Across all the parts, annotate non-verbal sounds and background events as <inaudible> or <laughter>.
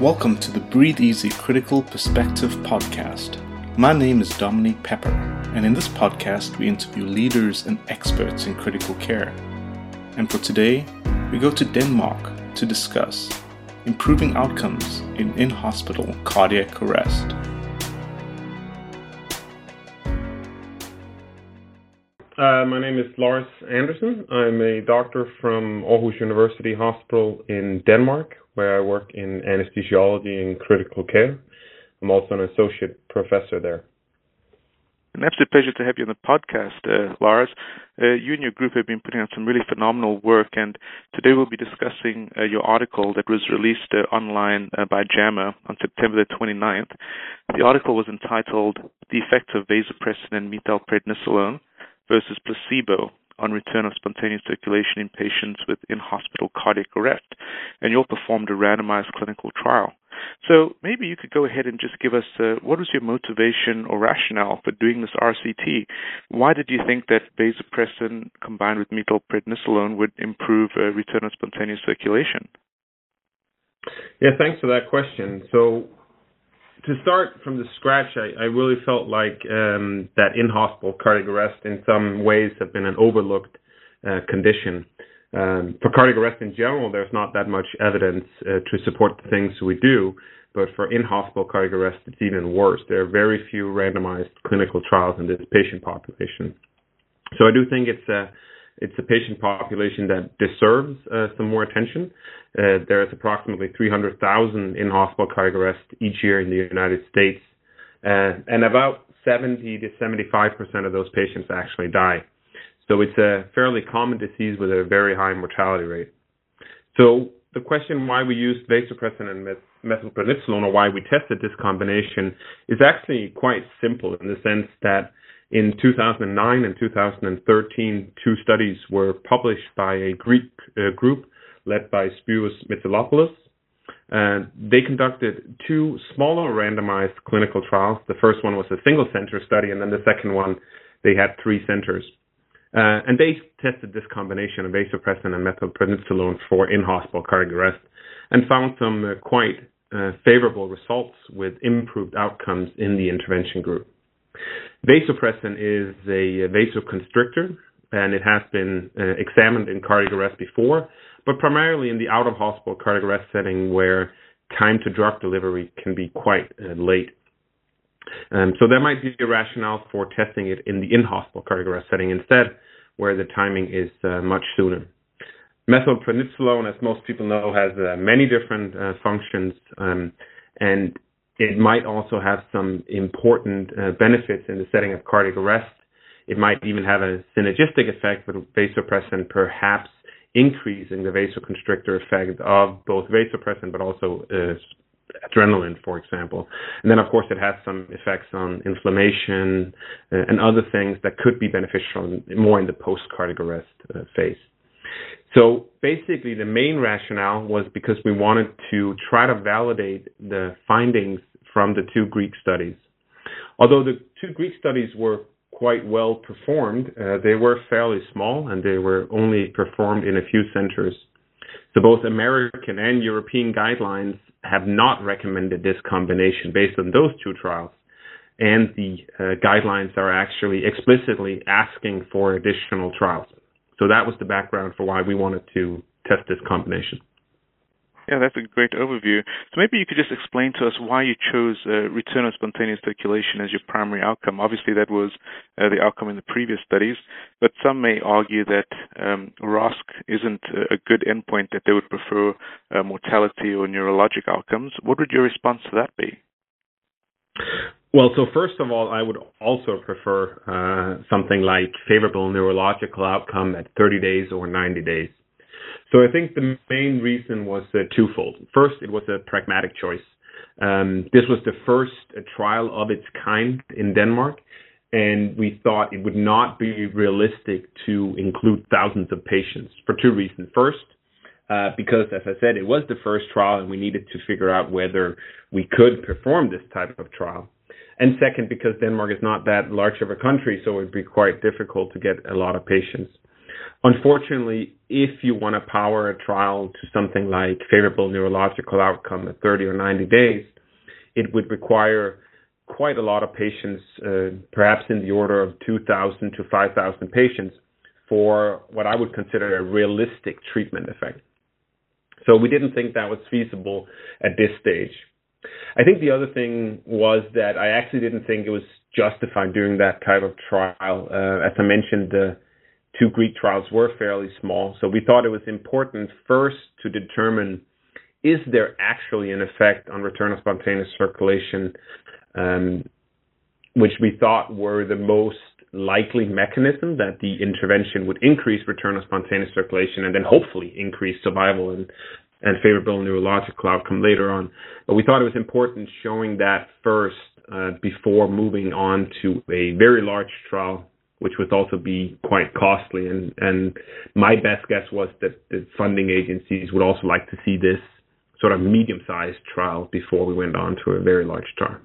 Welcome to the Breathe Easy Critical Perspective podcast. My name is Dominique Pepper, and in this podcast, we interview leaders and experts in critical care. And for today, we go to Denmark to discuss improving outcomes in in hospital cardiac arrest. Uh, my name is Lars Andersen. I'm a doctor from Aarhus University Hospital in Denmark, where I work in anesthesiology and critical care. I'm also an associate professor there. An absolute pleasure to have you on the podcast, uh, Lars. Uh, you and your group have been putting out some really phenomenal work, and today we'll be discussing uh, your article that was released uh, online uh, by JAMA on September the 29th. The article was entitled The Effects of Vasopressin and Methylprednisolone versus placebo on return of spontaneous circulation in patients with in-hospital cardiac arrest. And you all performed a randomized clinical trial. So maybe you could go ahead and just give us uh, what was your motivation or rationale for doing this RCT? Why did you think that vasopressin combined with methylprednisolone would improve uh, return of spontaneous circulation? Yeah, thanks for that question. So to start from the scratch, I, I really felt like um, that in-hospital cardiac arrest in some ways have been an overlooked uh, condition. Um, for cardiac arrest in general, there's not that much evidence uh, to support the things we do, but for in-hospital cardiac arrest, it's even worse. There are very few randomized clinical trials in this patient population. So I do think it's a it's a patient population that deserves uh, some more attention. Uh, there is approximately 300,000 in-hospital cardiac arrest each year in the United States, uh, and about 70 to 75 percent of those patients actually die. So it's a fairly common disease with a very high mortality rate. So the question why we used vasopressin and methylprednisolone or why we tested this combination is actually quite simple in the sense that in 2009 and 2013, two studies were published by a Greek uh, group led by Spyros Mentzelopoulos. Uh, they conducted two smaller randomized clinical trials. The first one was a single center study, and then the second one, they had three centers. Uh, and they tested this combination of vasopressin and methylprednisolone for in-hospital cardiac arrest and found some uh, quite uh, favorable results with improved outcomes in the intervention group. Vasopressin is a vasoconstrictor, and it has been uh, examined in cardiac arrest before, but primarily in the out of hospital cardiac arrest setting where time to drug delivery can be quite uh, late. Um, so there might be a rationale for testing it in the in hospital cardiac arrest setting instead, where the timing is uh, much sooner. Methylprednisolone, as most people know, has uh, many different uh, functions, um, and it might also have some important uh, benefits in the setting of cardiac arrest. It might even have a synergistic effect with vasopressin, perhaps increasing the vasoconstrictor effect of both vasopressin but also uh, adrenaline, for example. And then, of course, it has some effects on inflammation uh, and other things that could be beneficial more in the post cardiac arrest uh, phase. So basically, the main rationale was because we wanted to try to validate the findings from the two Greek studies. Although the two Greek studies were quite well performed, uh, they were fairly small and they were only performed in a few centers. So both American and European guidelines have not recommended this combination based on those two trials. And the uh, guidelines are actually explicitly asking for additional trials. So that was the background for why we wanted to test this combination. Yeah, that's a great overview. So maybe you could just explain to us why you chose uh, return of spontaneous circulation as your primary outcome. Obviously, that was uh, the outcome in the previous studies, but some may argue that um, ROSC isn't a good endpoint, that they would prefer uh, mortality or neurologic outcomes. What would your response to that be? Well, so first of all, I would also prefer uh, something like favorable neurological outcome at 30 days or 90 days. So I think the main reason was uh, twofold. First, it was a pragmatic choice. Um, this was the first uh, trial of its kind in Denmark, and we thought it would not be realistic to include thousands of patients for two reasons. First, uh, because as I said, it was the first trial, and we needed to figure out whether we could perform this type of trial. And second, because Denmark is not that large of a country, so it would be quite difficult to get a lot of patients. Unfortunately, if you want to power a trial to something like favorable neurological outcome at 30 or 90 days, it would require quite a lot of patients, uh, perhaps in the order of 2,000 to 5,000 patients, for what I would consider a realistic treatment effect. So we didn't think that was feasible at this stage. I think the other thing was that I actually didn't think it was justified doing that type of trial. Uh, as I mentioned, the two Greek trials were fairly small, so we thought it was important first to determine is there actually an effect on return of spontaneous circulation, um, which we thought were the most likely mechanism that the intervention would increase return of spontaneous circulation and then hopefully increase survival and, and favorable neurological outcome later on. But we thought it was important showing that first uh, before moving on to a very large trial, which would also be quite costly. And, and my best guess was that the funding agencies would also like to see this sort of medium-sized trial before we went on to a very large trial.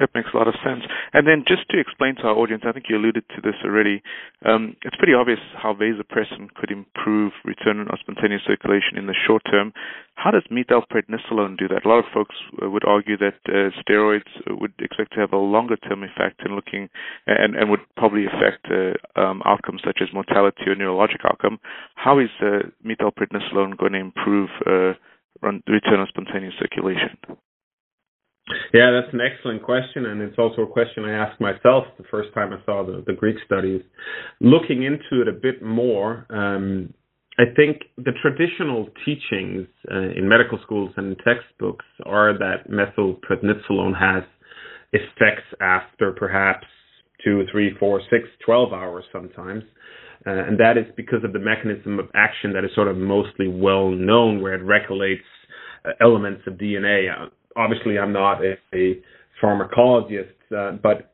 That makes a lot of sense. And then just to explain to our audience, I think you alluded to this already. Um, it's pretty obvious how vasopressin could improve return of spontaneous circulation in the short term. How does methylprednisolone do that? A lot of folks uh, would argue that uh, steroids would expect to have a longer term effect in looking and, and would probably affect uh, um, outcomes such as mortality or neurologic outcome. How is uh, methylprednisolone going to improve uh, return of spontaneous circulation? Yeah, that's an excellent question, and it's also a question I asked myself the first time I saw the, the Greek studies. Looking into it a bit more, um, I think the traditional teachings uh, in medical schools and textbooks are that methylprednisolone has effects after perhaps two, three, four, six, twelve hours sometimes. Uh, and that is because of the mechanism of action that is sort of mostly well known, where it regulates uh, elements of DNA obviously I'm not a, a pharmacologist, uh, but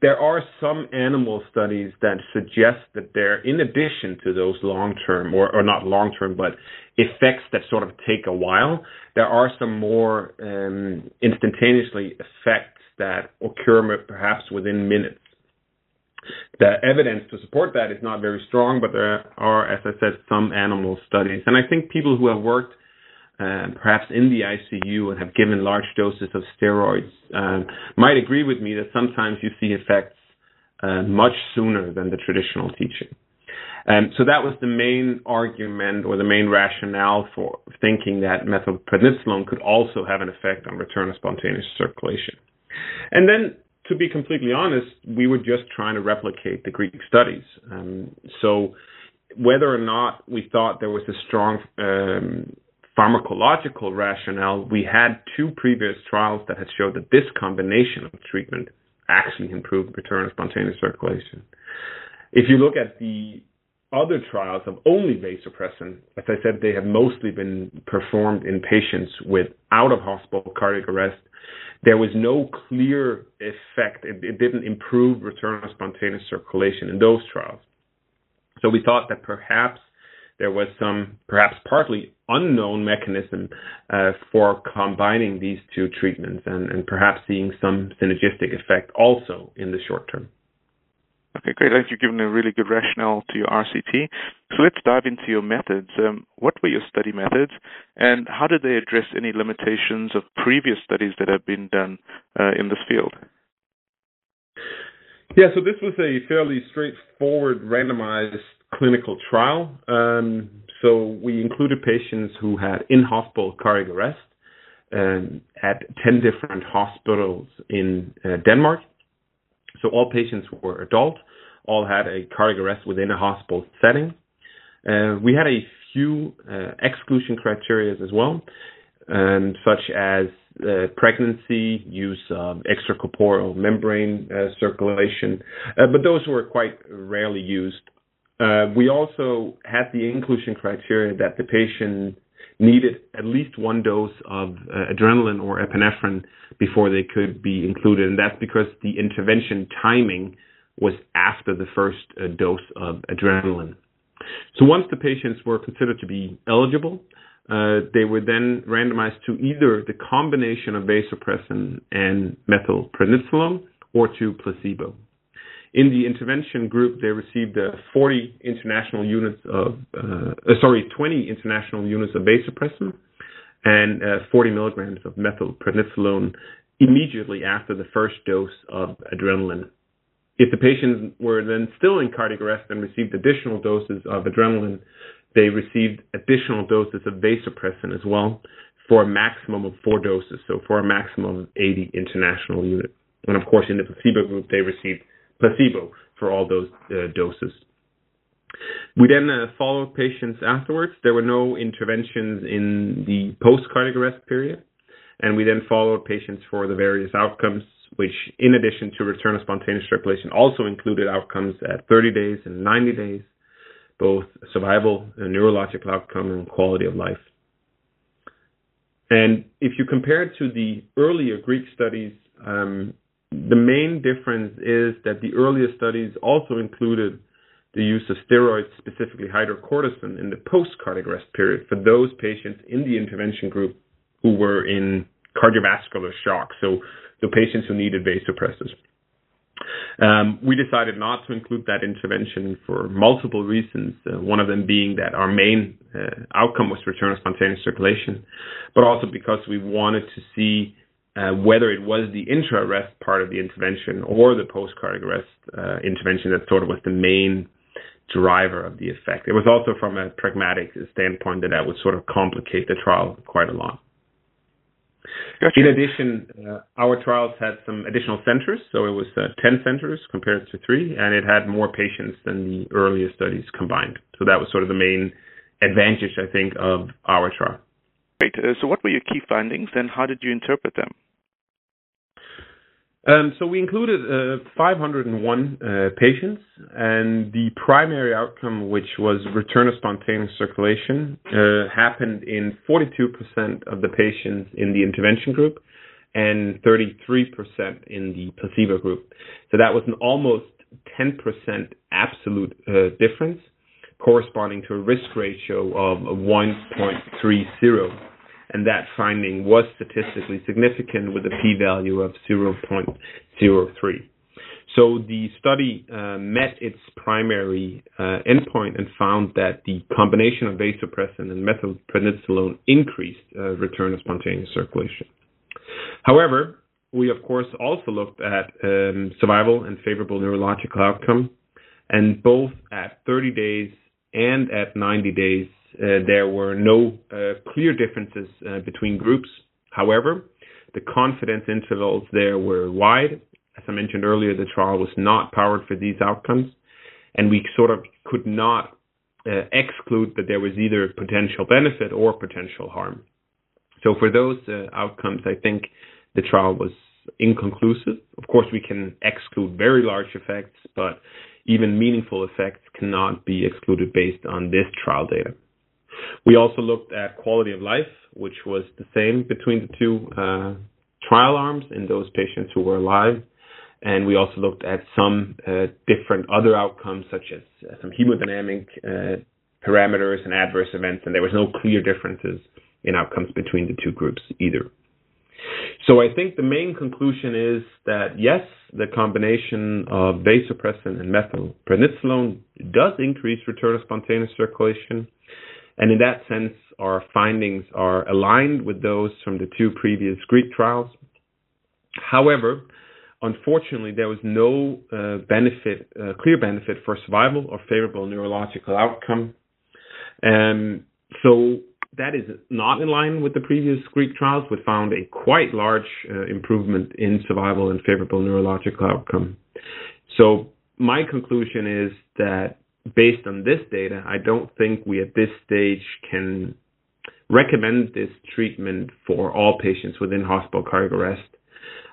there are some animal studies that suggest that there, in addition to those long term, or, or not long term, but effects that sort of take a while, there are some more um, instantaneously effects that occur perhaps within minutes. The evidence to support that is not very strong, but there are, as I said, some animal studies. And I think people who have worked uh, perhaps in the ICU and have given large doses of steroids um, might agree with me that sometimes you see effects uh, much sooner than the traditional teaching. Um, so that was the main argument or the main rationale for thinking that methylprednisolone could also have an effect on return of spontaneous circulation. And then, to be completely honest, we were just trying to replicate the Greek studies. Um, so whether or not we thought there was a strong um, pharmacological rationale, we had two previous trials that had showed that this combination of treatment actually improved return of spontaneous circulation. If you look at the other trials of only vasopressin, as I said, they have mostly been performed in patients with out of hospital cardiac arrest. There was no clear effect. It, it didn't improve return of spontaneous circulation in those trials. So we thought that perhaps there was some perhaps partly unknown mechanism uh, for combining these two treatments and, and, perhaps seeing some synergistic effect also in the short term. Okay, great. I think you've given a really good rationale to your RCT. So let's dive into your methods. Um, what were your study methods, and how did they address any limitations of previous studies that have been done uh, in this field? Yeah, so this was a fairly straightforward randomized clinical trial. Um, so we included patients who had in-hospital cardiac arrest um, at 10 different hospitals in uh, Denmark. So all patients were adult, all had a cardiac arrest within a hospital setting. Uh, we had a few uh, exclusion criteria as well, um, such as uh, pregnancy, use of extracorporeal membrane uh, circulation, uh, but those were quite rarely used. Uh, we also had the inclusion criteria that the patient needed at least one dose of uh, adrenaline or epinephrine before they could be included, and that's because the intervention timing was after the first uh, dose of adrenaline. So once the patients were considered to be eligible, uh, they were then randomized to either the combination of vasopressin and methylprednisolone or to placebo. In the intervention group, they received uh, 40 international units of, uh, uh sorry, 20 international units of vasopressin and uh, 40 milligrams of methylprednisolone immediately after the first dose of adrenaline. If the patients were then still in cardiac arrest and received additional doses of adrenaline, they received additional doses of vasopressin as well for a maximum of four doses, so for a maximum of 80 international units. And of course, in the placebo group, they received placebo for all those uh, doses. We then uh, followed patients afterwards. There were no interventions in the post cardiac arrest period. And we then followed patients for the various outcomes, which, in addition to return of spontaneous circulation, also included outcomes at 30 days and 90 days, both survival, and neurological outcome, and quality of life. And if you compare it to the earlier Greek studies, um, the main difference is that the earlier studies also included the use of steroids, specifically hydrocortisone, in the post-cardiac arrest period for those patients in the intervention group who were in cardiovascular shock, so the patients who needed vasopressors. Um, we decided not to include that intervention for multiple reasons. Uh, one of them being that our main uh, outcome was return of spontaneous circulation, but also because we wanted to see uh, whether it was the intra-arrest part of the intervention or the post-cardiac arrest uh, intervention that sort of was the main driver of the effect. It was also from a pragmatic standpoint that that would sort of complicate the trial quite a lot. Gotcha. In addition, uh, our trials had some additional centers, so it was uh, 10 centers compared to three, and it had more patients than the earlier studies combined. So that was sort of the main advantage, I think, of our trial. Great. Uh, so, what were your key findings, and how did you interpret them? Um, so we included uh, 501 uh, patients, and the primary outcome, which was return of spontaneous circulation, uh, happened in 42% of the patients in the intervention group and 33% in the placebo group. So that was an almost 10% absolute uh, difference, corresponding to a risk ratio of 1.30 and that finding was statistically significant with a p-value of 0.03. So the study uh, met its primary uh, endpoint and found that the combination of vasopressin and methylprednisolone increased uh, return of spontaneous circulation. However, we of course also looked at um, survival and favorable neurological outcome, and both at 30 days and at 90 days, there were no uh, clear differences uh, between groups. However, the confidence intervals there were wide. As I mentioned earlier, the trial was not powered for these outcomes, and we sort of could not uh, exclude that there was either potential benefit or potential harm. So for those uh, outcomes, I think the trial was inconclusive. Of course, we can exclude very large effects, but even meaningful effects cannot be excluded based on this trial data. We also looked at quality of life, which was the same between the two uh, trial arms in those patients who were alive. And we also looked at some uh, different other outcomes, such as uh, some hemodynamic uh, parameters and adverse events, and there was no clear differences in outcomes between the two groups either. So I think the main conclusion is that yes, the combination of vasopressin and methylprednisolone does increase return of spontaneous circulation. And in that sense, our findings are aligned with those from the two previous Greek trials. However, unfortunately, there was no uh, benefit, uh, clear benefit for survival or favorable neurological outcome. And so that is not in line with the previous Greek trials, which found a quite large uh, improvement in survival and favorable neurological outcome. So my conclusion is that based on this data, I don't think we at this stage can recommend this treatment for all patients within hospital cardiac arrest.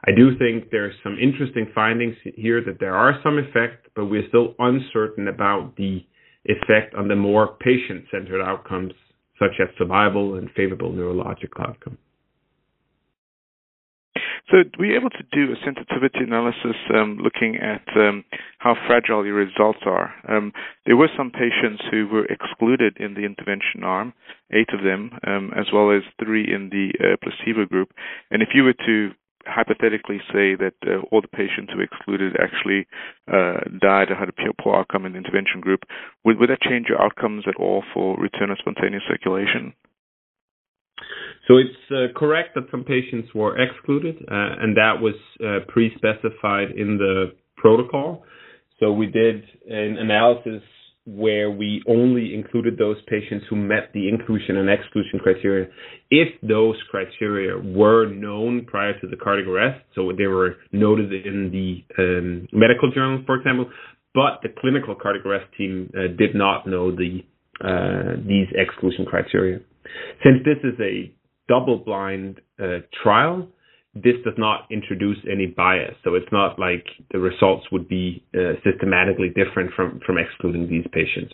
I do think there's some interesting findings here that there are some effect, but we're still uncertain about the effect on the more patient-centered outcomes such as survival and favorable neurological outcome. So, were able to do a sensitivity analysis um, looking at um, how fragile your results are? Um, there were some patients who were excluded in the intervention arm, eight of them, um, as well as three in the uh, placebo group. And if you were to hypothetically say that uh, all the patients who excluded actually uh, died and had a poor outcome in the intervention group, would, would that change your outcomes at all for return of spontaneous circulation? So it's uh, correct that some patients were excluded, uh, and that was uh, pre-specified in the protocol. So we did an analysis where we only included those patients who met the inclusion and exclusion criteria if those criteria were known prior to the cardiac arrest. So they were noted in the um, medical journal, for example, but the clinical cardiac arrest team uh, did not know the uh, these exclusion criteria. Since this is a double-blind uh, trial, this does not introduce any bias. So it's not like the results would be uh, systematically different from, from excluding these patients.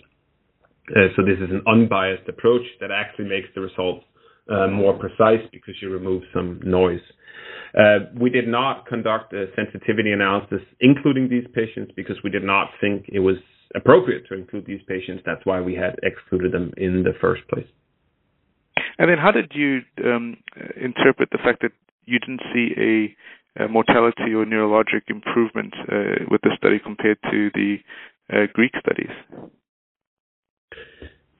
Uh, so this is an unbiased approach that actually makes the results more precise because you remove some noise. We did not conduct a sensitivity analysis including these patients because we did not think it was appropriate to include these patients. That's why we had excluded them in the first place. And then, how did you um, interpret the fact that you didn't see a, a mortality or neurologic improvement uh, with the study compared to the uh, Greek studies?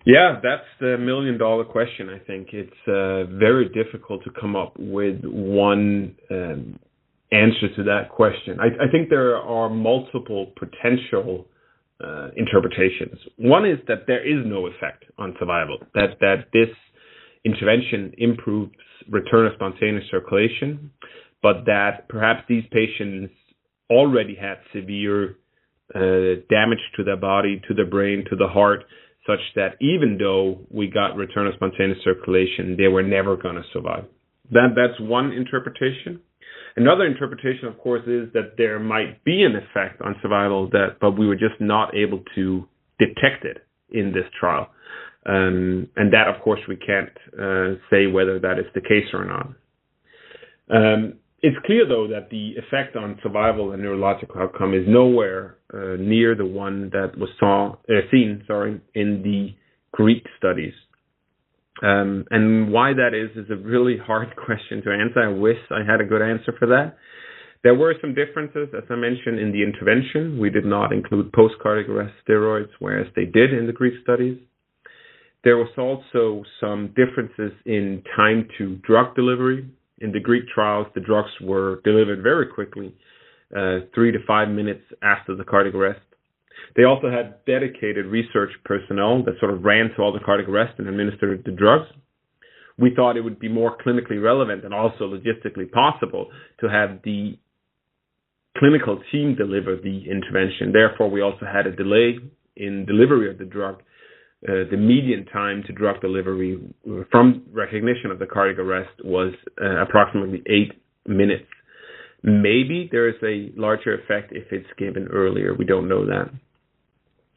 Yeah, that's the million dollar question. I think it's uh, very difficult to come up with one um, answer to that question. I, I, think there are multiple potential uh, interpretations. One is that there is no effect on survival. That that this intervention improves return of spontaneous circulation, but that perhaps these patients already had severe uh, damage to their body, to their brain, to the heart, such that even though we got return of spontaneous circulation, they were never going to survive. That that's one interpretation. Another interpretation, of course, is that there might be an effect on survival that, but we were just not able to detect it in this trial. Um, and that, of course, we can't uh, say whether that is the case or not. Um, it's clear, though, that the effect on survival and neurological outcome is nowhere uh, near the one that was saw, uh, seen sorry, in the Greek studies. Um, and why that is is a really hard <laughs> question to answer. I wish I had a good answer for that. There were some differences, as I mentioned, in the intervention. We did not include post-cardiac arrest steroids, whereas they did in the Greek studies. There was also some differences in time to drug delivery. In the Greek trials, the drugs were delivered very quickly, uh, three to five minutes after the cardiac arrest. They also had dedicated research personnel that sort of ran to all the cardiac arrest and administered the drugs. We thought it would be more clinically relevant and also logistically possible to have the clinical team deliver the intervention. Therefore, we also had a delay in delivery of the drug uh, the median time to drug delivery from recognition of the cardiac arrest was uh, approximately eight minutes. Maybe there is a larger effect if it's given earlier. We don't know that.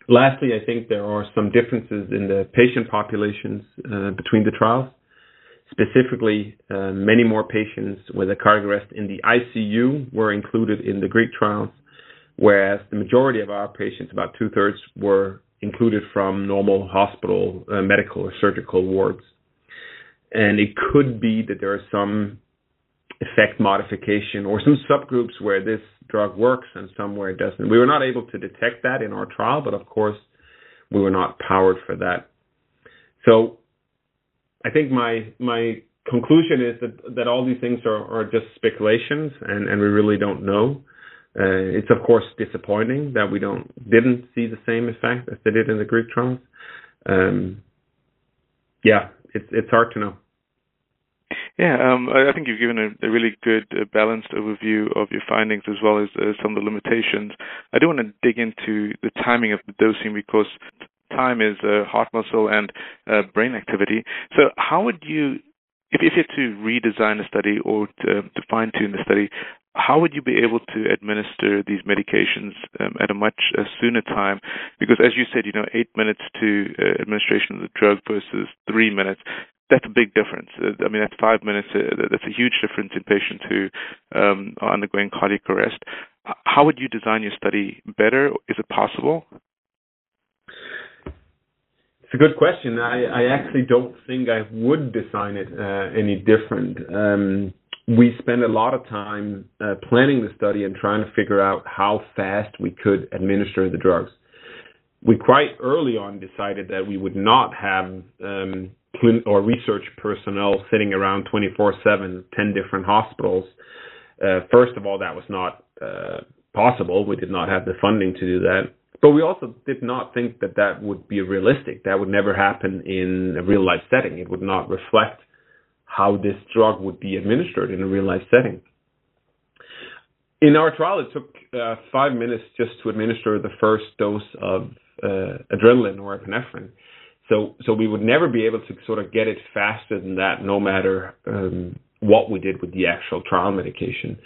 Lastly, I think there are some differences in the patient populations uh, between the trials. Specifically, uh, many more patients with a cardiac arrest in the ICU were included in the Greek trials, whereas the majority of our patients, about two thirds, were included from normal hospital uh, medical or surgical wards. And it could be that there are some effect modification or some subgroups where this drug works and some where it doesn't. We were not able to detect that in our trial, but of course, we were not powered for that. So I think my my conclusion is that, that all these things are, are just speculations and, and we really don't know. Uh, it's of course disappointing that we don't didn't see the same effect as they did in the Greek trials. Um, yeah, it's it's hard to know. Yeah, um, I think you've given a, a really good, uh, balanced overview of your findings as well as uh, some of the limitations. I do want to dig into the timing of the dosing because time is uh, heart muscle and uh, brain activity. So, how would you, if, if you had to redesign a study or to, to fine tune the study, how would you be able to administer these medications um, at a much uh, sooner time? Because as you said, you know, eight minutes to uh, administration of the drug versus three minutes. That's a big difference. Uh, I mean, that's five minutes. Uh, that's a huge difference in patients who um, are undergoing cardiac arrest. How would you design your study better? Is it possible? It's a good question. I, I actually don't think I would design it any different. Um, we spent a lot of time uh, planning the study and trying to figure out how fast we could administer the drugs. We quite early on decided that we would not have um, or research personnel sitting around 24/7, 10 different hospitals. Uh, first of all, that was not uh, possible. We did not have the funding to do that. But we also did not think that that would be realistic. That would never happen in a real life setting. It would not reflect how this drug would be administered in a real life setting. In our trial, it took uh, five minutes just to administer the first dose of uh, adrenaline or epinephrine. So, so we would never be able to sort of get it faster than that, no matter um, what we did with the actual trial medication.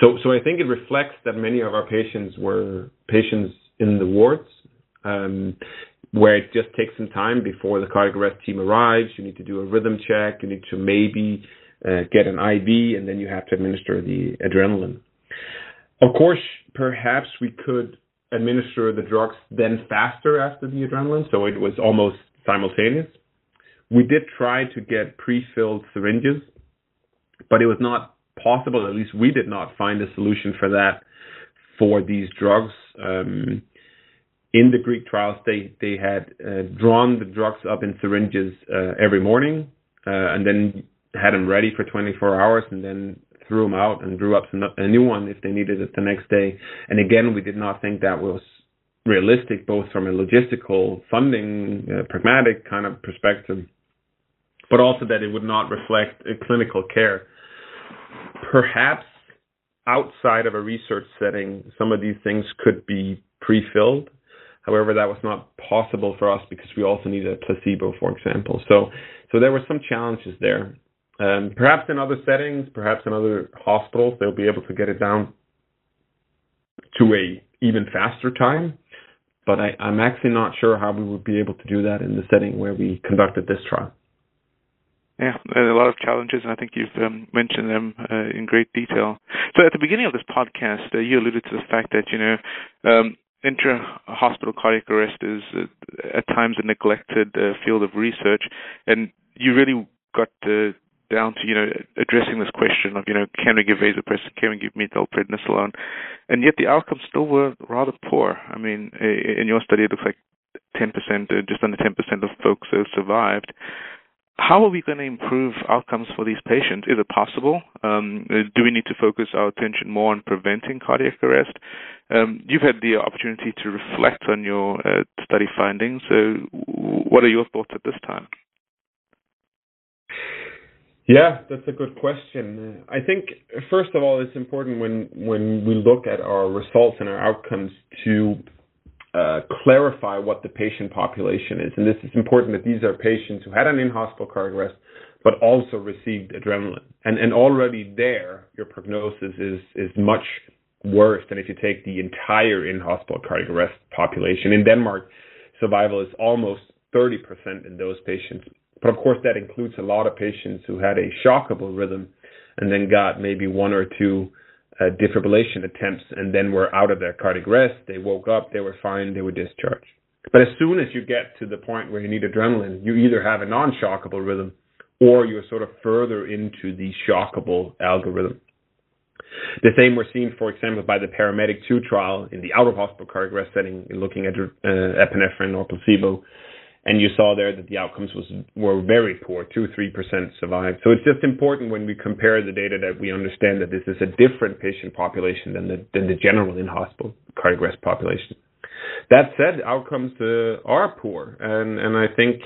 So, so I think it reflects that many of our patients were patients in the wards, um, where it just takes some time before the cardiac arrest team arrives. You need to do a rhythm check. You need to maybe uh, get an IV, and then you have to administer the adrenaline. Of course, perhaps we could administer the drugs then faster after the adrenaline, so it was almost simultaneous. We did try to get pre-filled syringes, but it was not possible. At least we did not find a solution for that for these drugs. Um, in the Greek trials, they they had uh, drawn the drugs up in syringes uh, every morning, uh, and then had them ready for 24 hours, and then threw them out and drew up some, a new one if they needed it the next day. And again, we did not think that was realistic, both from a logistical, funding, uh, pragmatic kind of perspective, but also that it would not reflect clinical care. Perhaps outside of a research setting, some of these things could be pre-filled However, that was not possible for us because we also needed a placebo, for example. So, so there were some challenges there. Um, perhaps in other settings, perhaps in other hospitals, they'll be able to get it down to a even faster time. But I, I'm actually not sure how we would be able to do that in the setting where we conducted this trial. Yeah, a lot of challenges, and I think you've um, mentioned them uh, in great detail. So, at the beginning of this podcast, uh, you alluded to the fact that you know um, intra-hospital cardiac arrest is uh, at times a neglected uh, field of research, and you really got uh, down to you know addressing this question of you know can we give vasopressin, can we give methylprednisolone, and yet the outcomes still were rather poor. I mean, in your study, it looks like 10%, uh, just under 10% of folks uh, survived how are we going to improve outcomes for these patients? Is it possible? Um, do we need to focus our attention more on preventing cardiac arrest? Um, you've had the opportunity to reflect on your uh, study findings. So, what are your thoughts at this time? Yeah, that's a good question. I think first of all, it's important when when we look at our results and our outcomes to uh, clarify what the patient population is. And this is important that these are patients who had an in-hospital cardiac arrest, but also received adrenaline. And, and already there, your prognosis is, is much worse than if you take the entire in-hospital cardiac arrest population. In Denmark, survival is almost 30% in those patients. But of course, that includes a lot of patients who had a shockable rhythm and then got maybe one or two uh, defibrillation attempts and then were out of their cardiac arrest. They woke up, they were fine, they were discharged. But as soon as you get to the point where you need adrenaline, you either have a non-shockable rhythm or you're sort of further into the shockable algorithm. The same we're seeing, for example, by the Paramedic 2 trial in the out-of-hospital cardiac arrest setting, looking at uh, epinephrine or placebo and you saw there that the outcomes was were very poor, two three percent survived. So it's just important when we compare the data that we understand that this is a different patient population than the than the general in hospital cardiac arrest population. That said, outcomes uh, are poor, and and I think.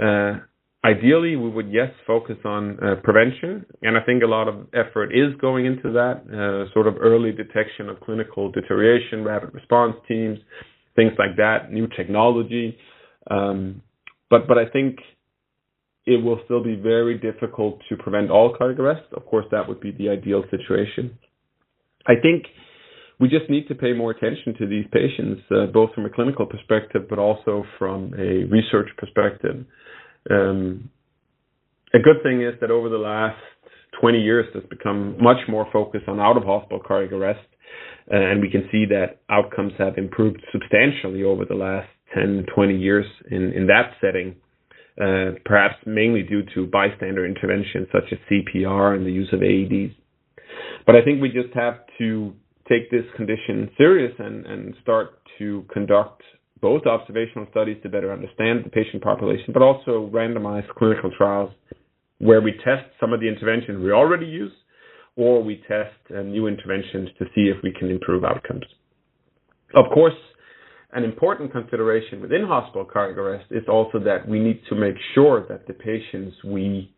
Uh, ideally, we would yes focus on uh, prevention, and I think a lot of effort is going into that, uh, sort of early detection of clinical deterioration, rapid response teams, things like that, new technology. Um, but but I think it will still be very difficult to prevent all cardiac arrest. Of course, that would be the ideal situation. I think we just need to pay more attention to these patients, uh, both from a clinical perspective, but also from a research perspective. Um, a good thing is that over the last 20 years, there's become much more focus on out of hospital cardiac arrest. And we can see that outcomes have improved substantially over the last 10, 20 years in, in that setting, uh, perhaps mainly due to bystander intervention such as CPR and the use of AEDs. But I think we just have to take this condition serious and, and start to conduct both observational studies to better understand the patient population, but also randomized clinical trials where we test some of the interventions we already use or we test uh, new interventions to see if we can improve outcomes. Of course, an important consideration within hospital cardiac arrest is also that we need to make sure that the patients we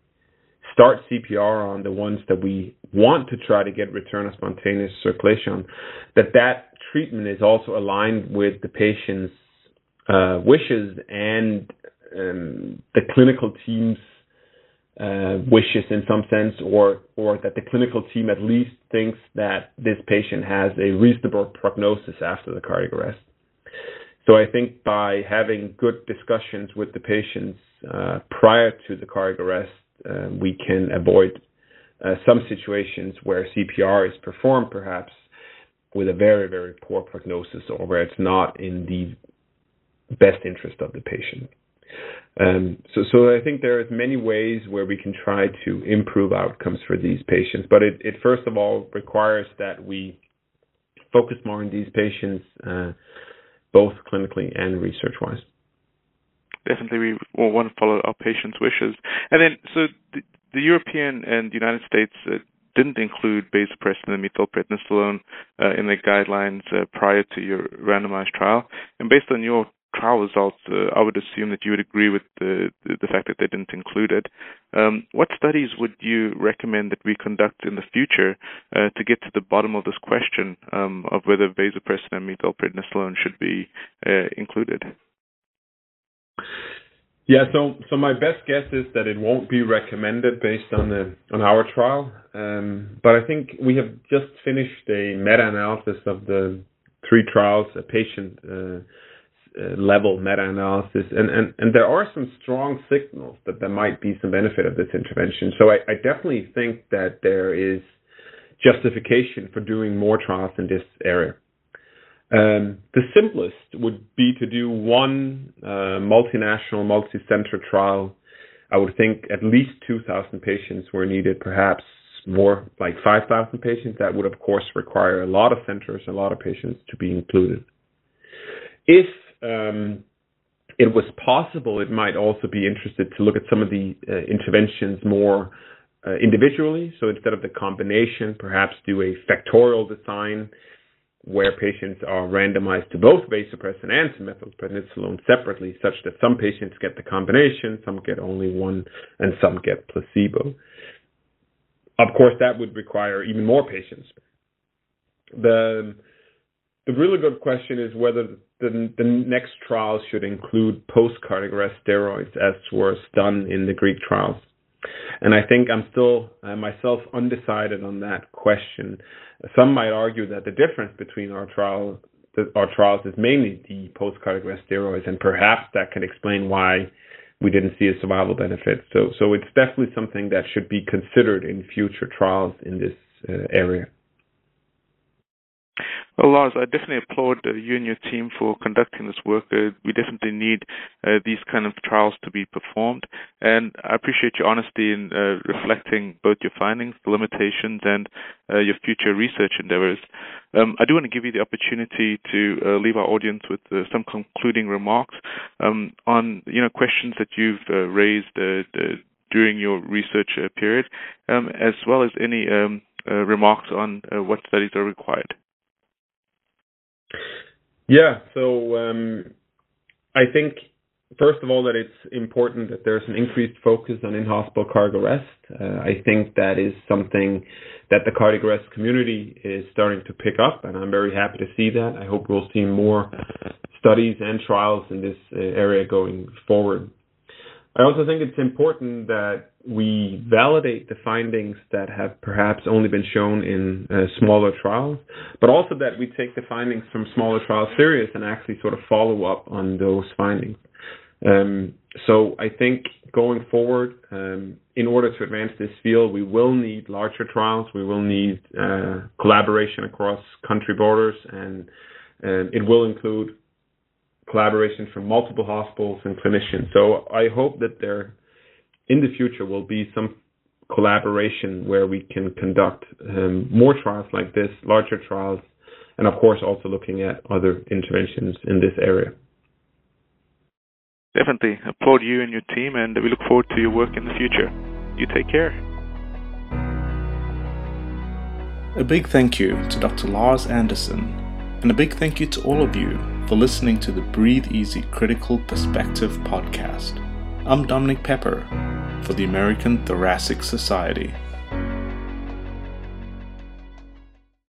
start CPR on, the ones that we want to try to get return of spontaneous circulation, that that treatment is also aligned with the patient's uh, wishes and um, the clinical team's uh, wishes in some sense, or or that the clinical team at least thinks that this patient has a reasonable prognosis after the cardiac arrest. So I think by having good discussions with the patients uh, prior to the cardiac arrest, uh, we can avoid uh, some situations where CPR is performed perhaps with a very very poor prognosis or where it's not in the best interest of the patient. Um, so, so I think there is many ways where we can try to improve outcomes for these patients, but it, it first of all requires that we focus more on these patients, uh, both clinically and research-wise. Definitely, we want to follow our patients' wishes. And then, so the, the European and the United States uh, didn't include vasopressin and methylprednisolone uh, in the guidelines uh, prior to your randomized trial. And based on your trial results, uh, I would assume that you would agree with the, the, fact that they didn't include it. Um, what studies would you recommend that we conduct in the future uh, to get to the bottom of this question um, of whether vasopressin and methylprednisolone should be uh, included? Yeah, so so my best guess is that it won't be recommended based on the on our trial. Um, but I think we have just finished a meta-analysis of the three trials, a patient uh, level meta-analysis, and, and, and there are some strong signals that there might be some benefit of this intervention. So I, I definitely think that there is justification for doing more trials in this area. Um, the simplest would be to do one uh, multinational, multi-center trial. I would think at least 2,000 patients were needed, perhaps more like 5,000 patients. That would, of course, require a lot of centers, a lot of patients to be included. If um, it was possible, it might also be interested to look at some of the uh, interventions more uh, individually. So instead of the combination, perhaps do a factorial design where patients are randomized to both vasopressin and methylprednisolone separately, such that some patients get the combination, some get only one, and some get placebo. Of course, that would require even more patients. The the really good question is whether the, the next trial should include post-cardiac arrest steroids, as was done in the Greek trials. And I think I'm still uh, myself undecided on that question. Some might argue that the difference between our trial our trials is mainly the post-cardiac arrest steroids, and perhaps that can explain why we didn't see a survival benefit. So, so it's definitely something that should be considered in future trials in this uh, area. Well, Lars, I definitely applaud uh, you and your team for conducting this work. Uh, we definitely need uh, these kind of trials to be performed, and I appreciate your honesty in uh, reflecting both your findings, the limitations, and uh, your future research endeavors. Um, I do want to give you the opportunity to uh, leave our audience with some concluding remarks um, on you know questions that you've raised during your research period, um, as well as any um, remarks on what studies are required. Yeah. So um, I think first of all that it's important that there's an increased focus on in-hospital cardiac arrest. Uh, I think that is something that the cardiac arrest community is starting to pick up, and I'm very happy to see that. I hope we'll see more studies and trials in this uh, area going forward. I also think it's important that we validate the findings that have perhaps only been shown in uh, smaller trials, but also that we take the findings from smaller trials serious and actually sort of follow up on those findings. Um, so I think going forward, um, in order to advance this field, we will need larger trials. We will need uh, collaboration across country borders, and um, it will include collaboration from multiple hospitals and clinicians. So I hope that there, in the future, will be some collaboration where we can conduct um, more trials like this, larger trials, and of course also looking at other interventions in this area. Definitely applaud you and your team, and we look forward to your work in the future. You take care. A big thank you to Dr. Lars Andersen, and a big thank you to all of you for listening to the Breathe Easy Critical Perspective podcast. I'm Dominic Pepper for the American Thoracic Society.